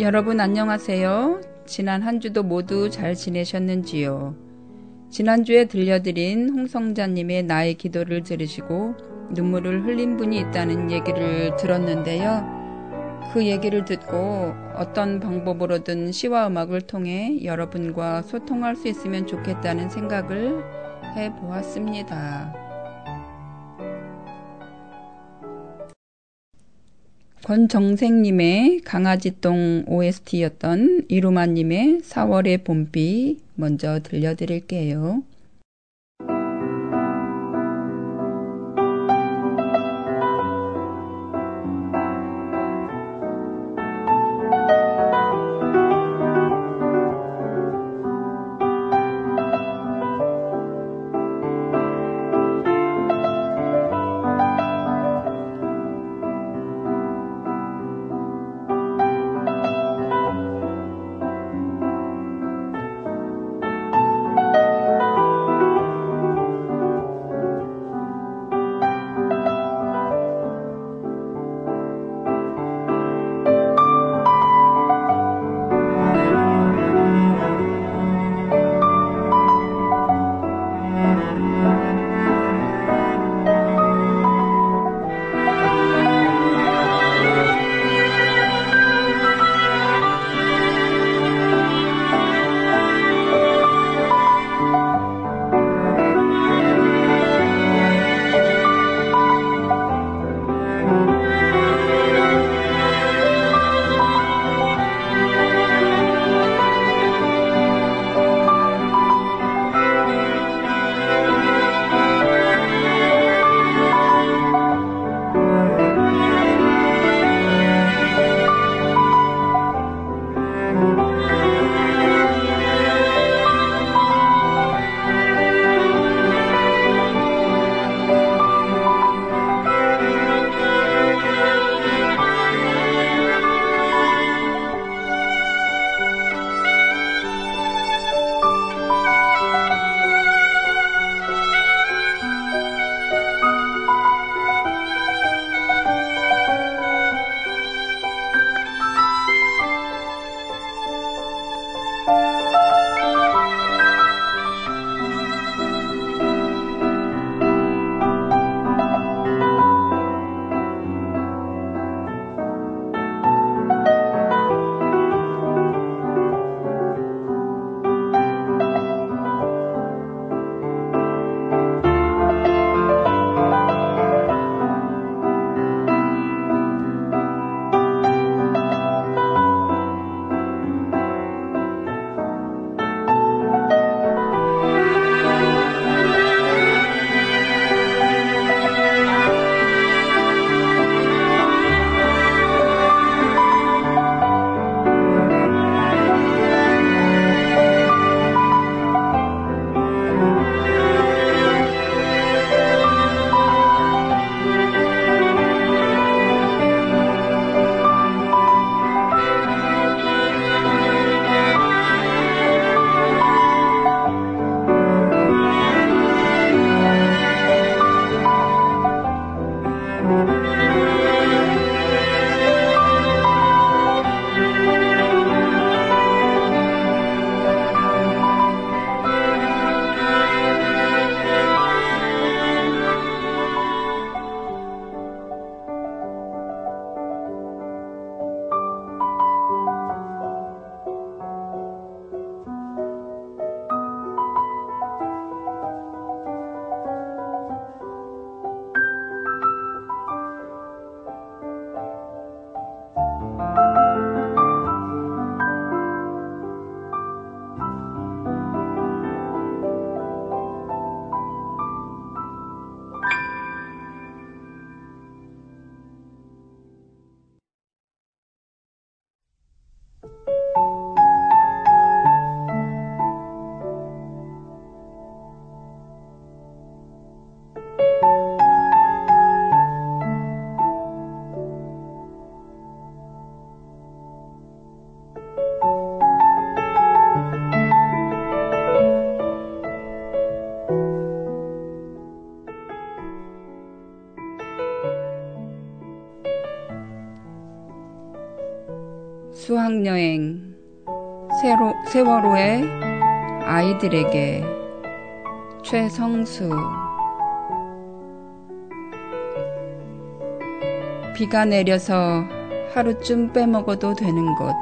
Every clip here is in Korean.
여러분 안녕하세요. 지난 한 주도 모두 잘 지내셨는지요? 지난주에 들려드린 홍성자님의 나의 기도를 들으시고 눈물을 흘린 분이 있다는 얘기를 들었는데요. 그 얘기를 듣고 어떤 방법으로든 시와 음악을 통해 여러분과 소통할 수 있으면 좋겠다는 생각을 해 보았습니다. 권정생님의 강아지똥 OST였던 이루마님의 4월의 봄비 먼저 들려드릴게요. 세월호의 아이들에게 최성수 비가 내려서 하루쯤 빼먹어도 되는 곳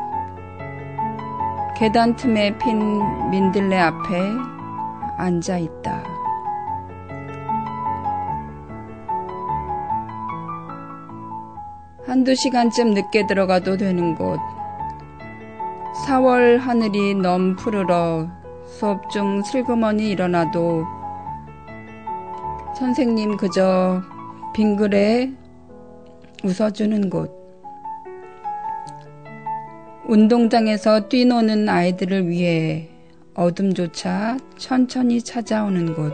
계단 틈에 핀 민들레 앞에 앉아 있다. 한두 시간쯤 늦게 들어가도 되는 곳. 4월 하늘이 넘 푸르러 수업 중 슬그머니 일어나도 선생님 그저 빙글에 웃어주는 곳. 운동장에서 뛰노는 아이들을 위해 어둠조차 천천히 찾아오는 곳.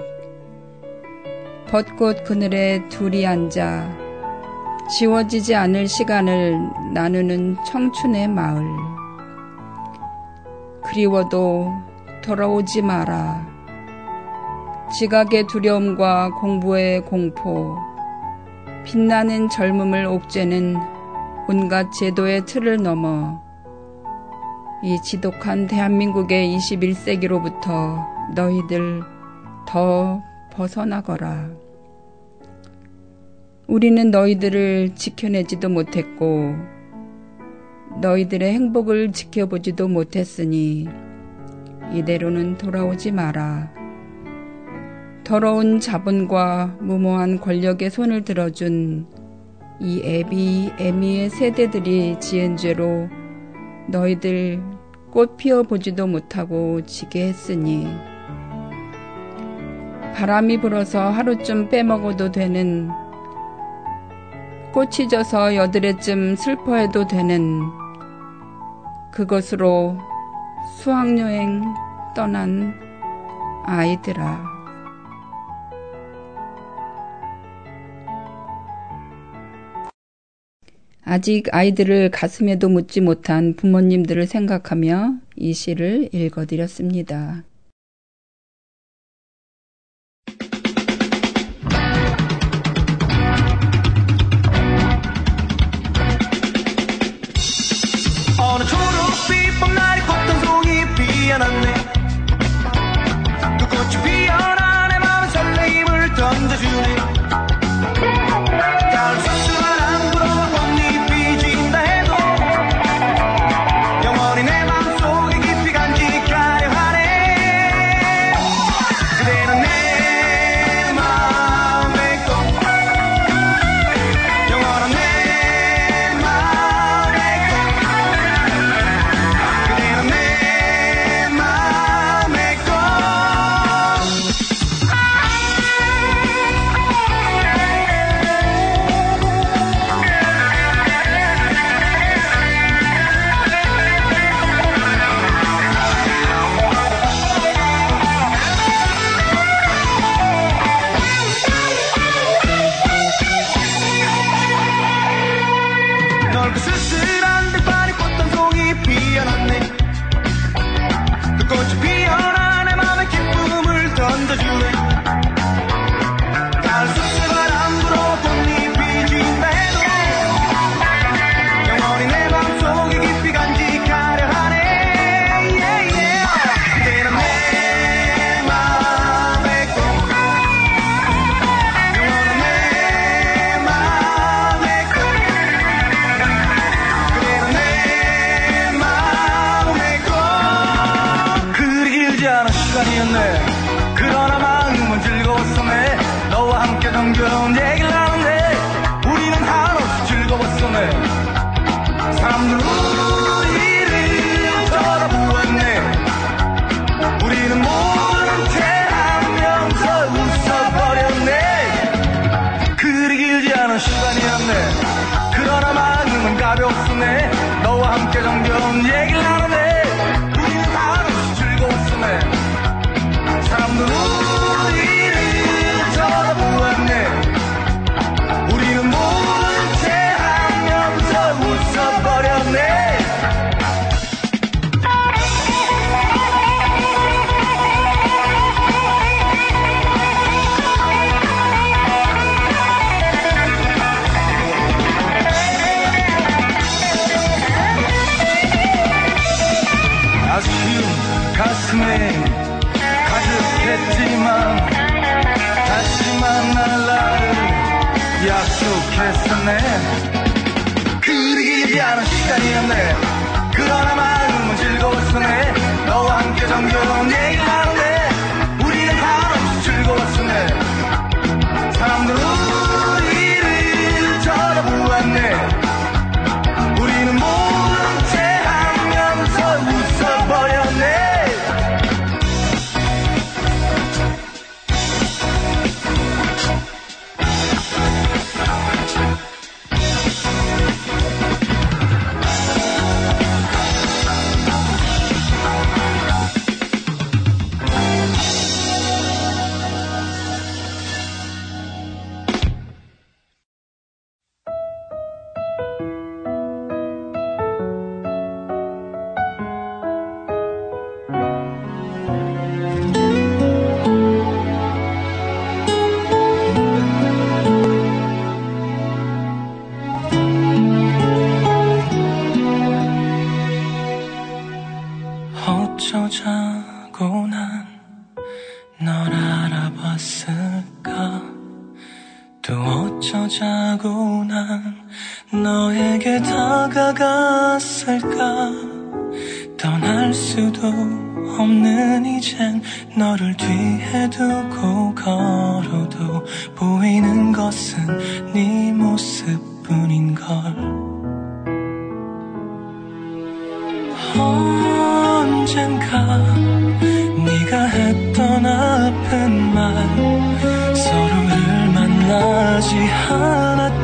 벚꽃 그늘에 둘이 앉아 지워지지 않을 시간을 나누는 청춘의 마을. 그리워도 돌아오지 마라. 지각의 두려움과 공부의 공포, 빛나는 젊음을 옥죄는 온갖 제도의 틀을 넘어 이 지독한 대한민국의 21세기로부터 너희들 더 벗어나거라. 우리는 너희들을 지켜내지도 못했고, 너희들의 행복을 지켜보지도 못했으니, 이대로는 돌아오지 마라. 더러운 자본과 무모한 권력의 손을 들어준 이 애비, 애미의 세대들이 지은 죄로 너희들 꽃 피워보지도 못하고 지게 했으니, 바람이 불어서 하루쯤 빼먹어도 되는 꽃이 져서 여드레쯤 슬퍼해도 되는 그것으로 수학여행 떠난 아이들아. 아직 아이들을 가슴에도 묻지 못한 부모님들을 생각하며 이 시를 읽어드렸습니다.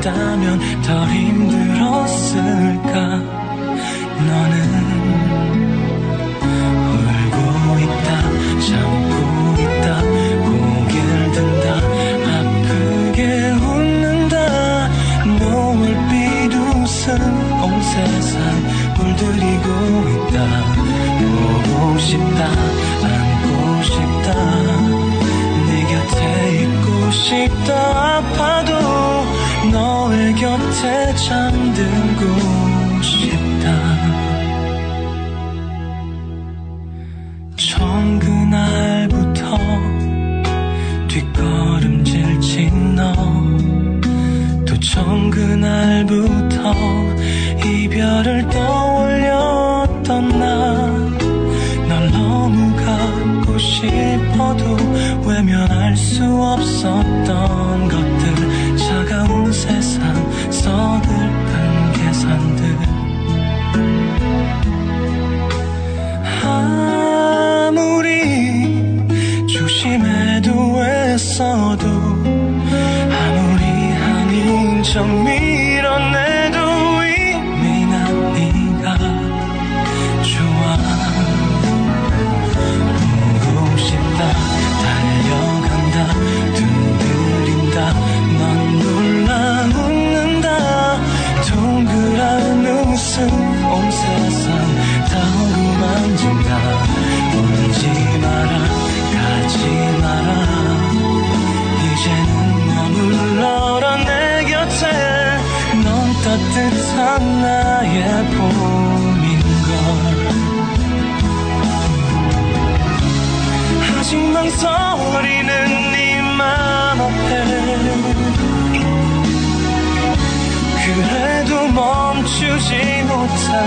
없었다면 더 힘들었을까? 너는 울고 있다 참고 있다 고개를 든다. 아프게 웃는다. 너울 비웃음 온 세상 물들이고 있다. 보고 싶다 안고 싶다. 네 곁에 있고 싶다.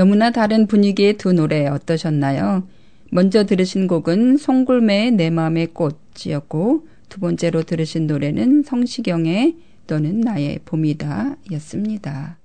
너무나 다른 분위기의 두 노래 어떠셨나요? 먼저 들으신 곡은 송골매의 내 마음의 꽃이었고 두 번째로 들으신 노래는 성시경의 너는 나의 봄이다 였습니다.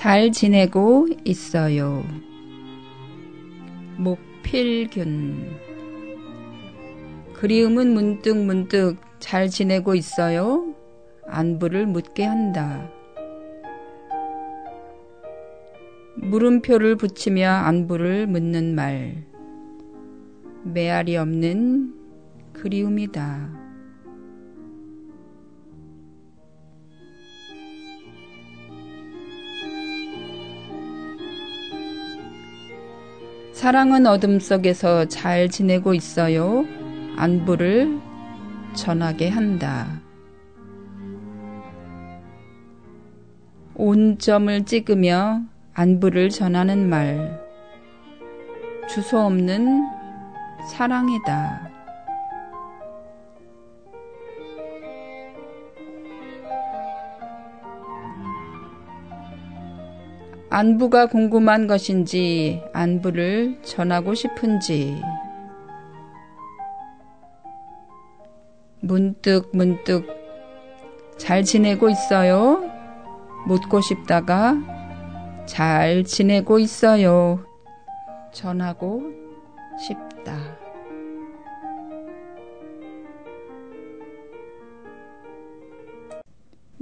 잘 지내고 있어요. 목필균 그리움은 문득 문득 잘 지내고 있어요. 안부를 묻게 한다. 물음표를 붙이며 안부를 묻는 말. 메아리 없는 그리움이다. 사랑은 어둠 속에서 잘 지내고 있어요. 안부를 전하게 한다. 온점을 찍으며 안부를 전하는 말. 주소 없는 사랑이다. 안부가 궁금한 것인지 안부를 전하고 싶은지 문득 문득 잘 지내고 있어요? 묻고 싶다가 잘 지내고 있어요. 전하고 싶다.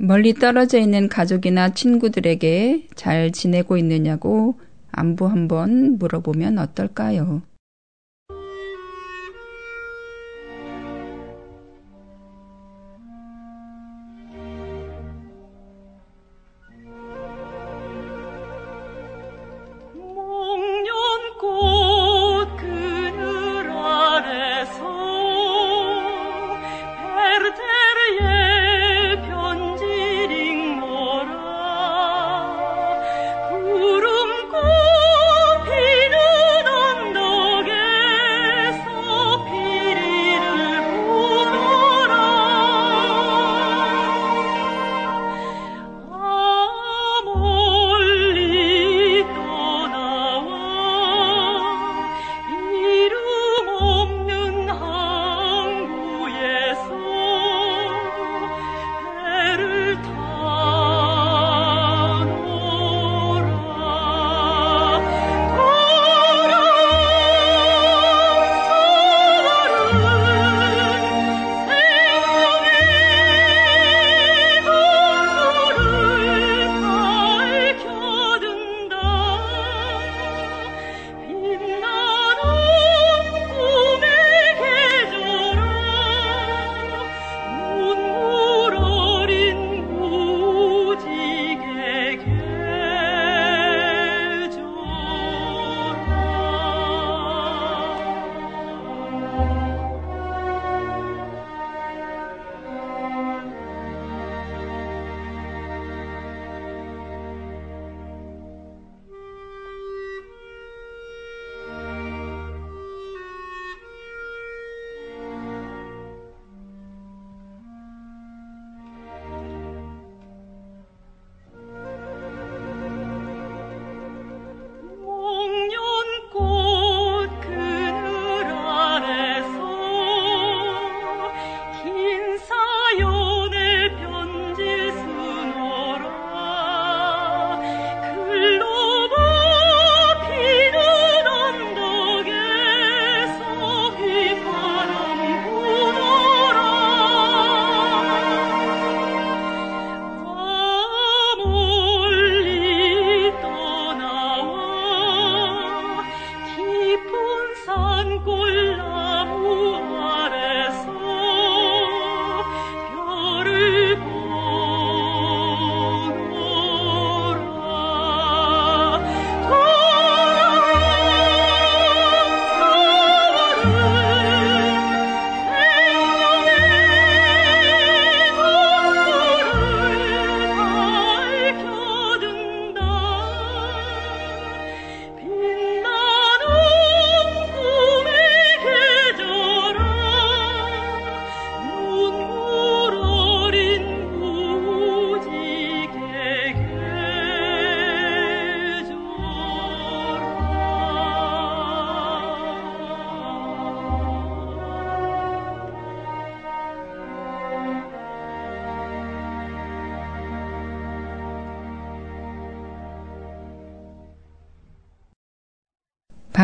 멀리 떨어져 있는 가족이나 친구들에게 잘 지내고 있느냐고 안부 한번 물어보면 어떨까요?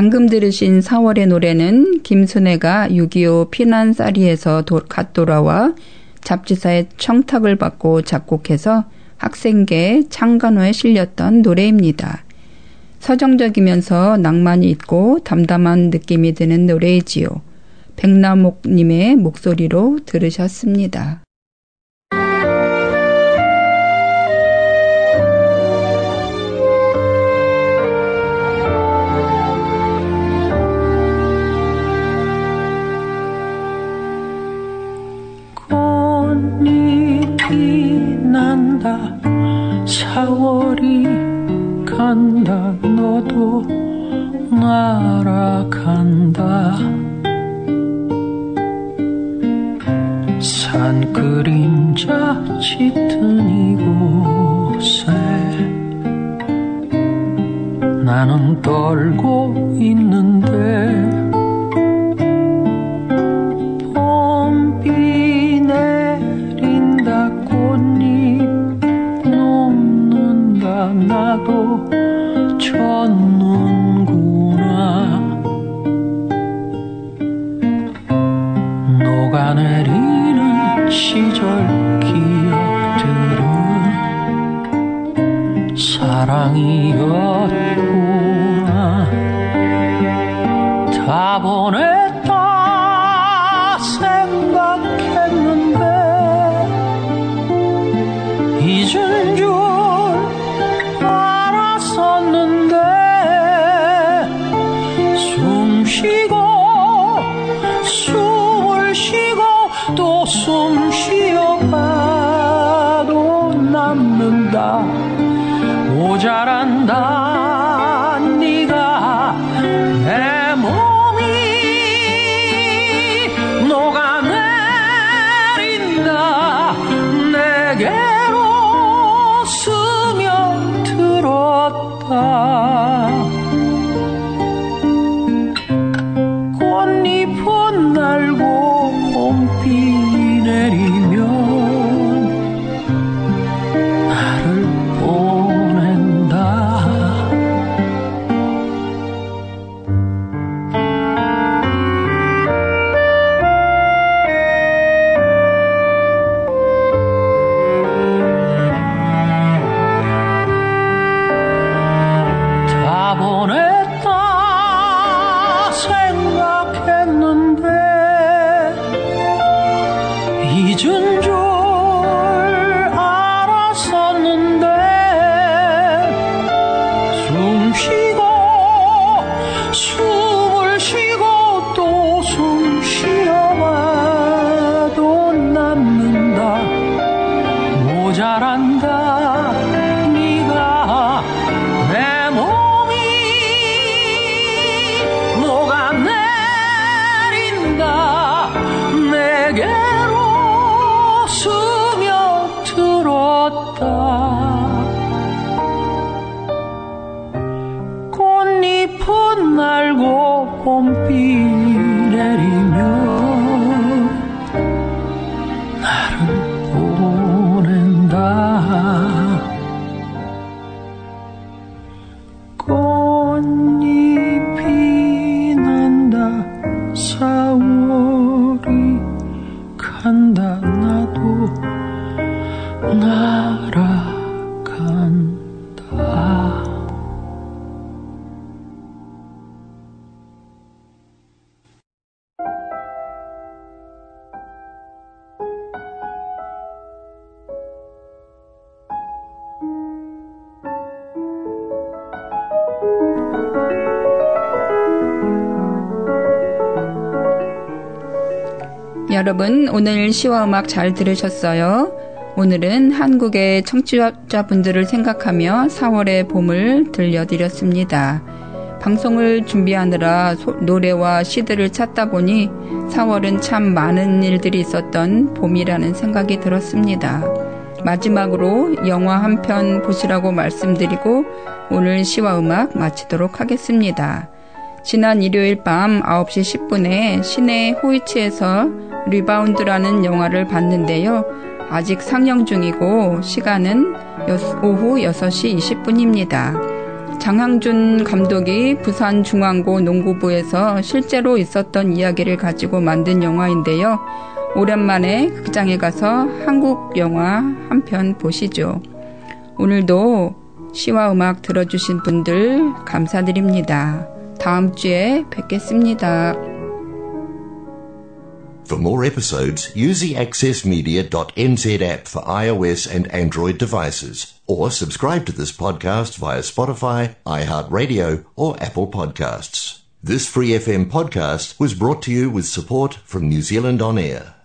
방금 들으신 4월의 노래는 김순애가 6.25 피난사리에서 도, 갓 돌아와 잡지사의 청탁을 받고 작곡해서 학생계 창간호에 실렸던 노래입니다. 서정적이면서 낭만이 있고 담담한 느낌이 드는 노래이지요. 백남옥님의 목소리로 들으셨습니다. 4월이 간다. 너도 날아간다. 산 그림자 짙은 이곳에 나는 떨고 있는데 나도 쳤는구나. 녹아내리는 시절 기억들은 사랑이었구나. 다 보냈 여러분, 오늘 시와 음악 잘 들으셨어요? 오늘은 한국의 청취자분들을 생각하며 4월의 봄을 들려드렸습니다. 방송을 준비하느라 소, 노래와 시들을 찾다 보니 4월은 참 많은 일들이 있었던 봄이라는 생각이 들었습니다. 마지막으로 영화 한 편 보시라고 말씀드리고 오늘 시와 음악 마치도록 하겠습니다. 지난 일요일 밤 9시 10분에 시내 호이치에서 리바운드라는 영화를 봤는데요. 아직 상영 중이고 시간은 오후 6시 20분입니다. 장항준 감독이 부산 중앙고 농구부에서 실제로 있었던 이야기를 가지고 만든 영화인데요. 오랜만에 극장에 가서 한국 영화 한 편 보시죠. 오늘도 시와 음악 들어주신 분들 감사드립니다. 다음 주에 뵙겠습니다. For more episodes, use the accessmedia.nz app for iOS and Android devices, or subscribe to this podcast via Spotify, iHeartRadio, or Apple Podcasts. This Free FM podcast was brought to you with support from New Zealand On Air.